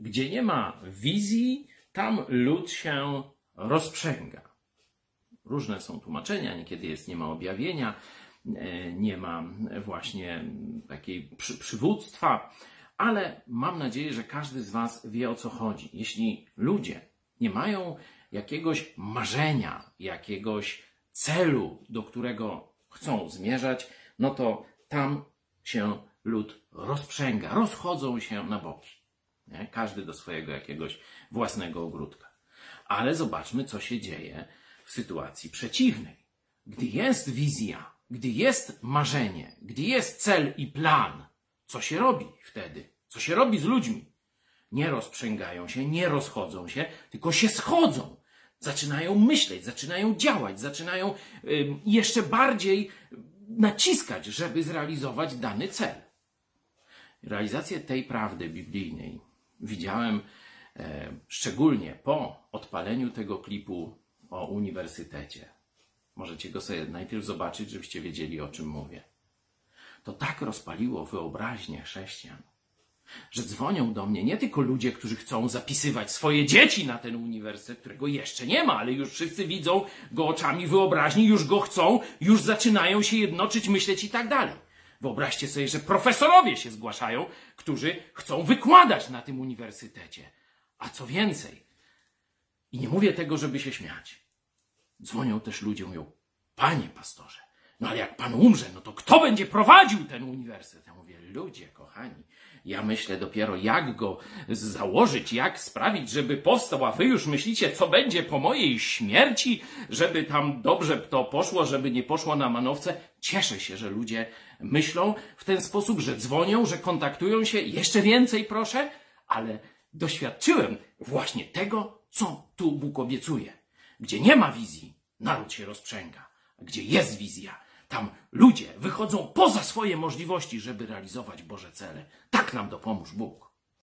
gdzie nie ma wizji, tam lud się rozprzęga. Różne są tłumaczenia, niekiedy jest nie ma objawienia, e, nie ma właśnie takiej przy, przywództwa, ale mam nadzieję, że każdy z Was wie o co chodzi. Jeśli ludzie nie mają jakiegoś marzenia, jakiegoś celu, do którego chcą zmierzać, no to tam się lud rozprzęga, rozchodzą się na boki. Nie? Każdy do swojego jakiegoś własnego ogródka. Ale zobaczmy, co się dzieje w sytuacji przeciwnej. Gdy jest wizja, gdy jest marzenie, gdy jest cel i plan, co się robi wtedy? Co się robi z ludźmi? Nie rozprzęgają się, nie rozchodzą się, tylko się schodzą. Zaczynają myśleć, zaczynają działać, zaczynają jeszcze bardziej naciskać, żeby zrealizować dany cel. Realizację tej prawdy biblijnej widziałem e, szczególnie po odpaleniu tego klipu o uniwersytecie. Możecie go sobie najpierw zobaczyć, żebyście wiedzieli, o czym mówię. To tak rozpaliło wyobraźnię chrześcijan, że dzwonią do mnie nie tylko ludzie, którzy chcą zapisywać swoje dzieci na ten uniwersytet, którego jeszcze nie ma, ale już wszyscy widzą go oczami wyobraźni, już go chcą, już zaczynają się jednoczyć, myśleć i tak dalej. Wyobraźcie sobie, że profesorowie się zgłaszają, którzy chcą wykładać na tym uniwersytecie. A co więcej, i nie mówię tego, żeby się śmiać, dzwonią też ludzie, mówią, panie pastorze, no ale jak pan umrze, no to kto będzie prowadził ten uniwersytet? Ja mówię, ludzie kochani, ja myślę dopiero jak go założyć, jak sprawić, żeby powstał, a wy już myślicie, co będzie po mojej śmierci, żeby tam dobrze to poszło, żeby nie poszło na manowce. Cieszę się, że ludzie myślą w ten sposób, że dzwonią, że kontaktują się. Jeszcze więcej proszę, ale doświadczyłem właśnie tego, co tu Bóg obiecuje. Gdzie nie ma wizji, naród się rozprzęga. Gdzie jest wizja, tam ludzie wychodzą poza swoje możliwości, żeby realizować Boże cele. Tak nam dopomóż Bóg.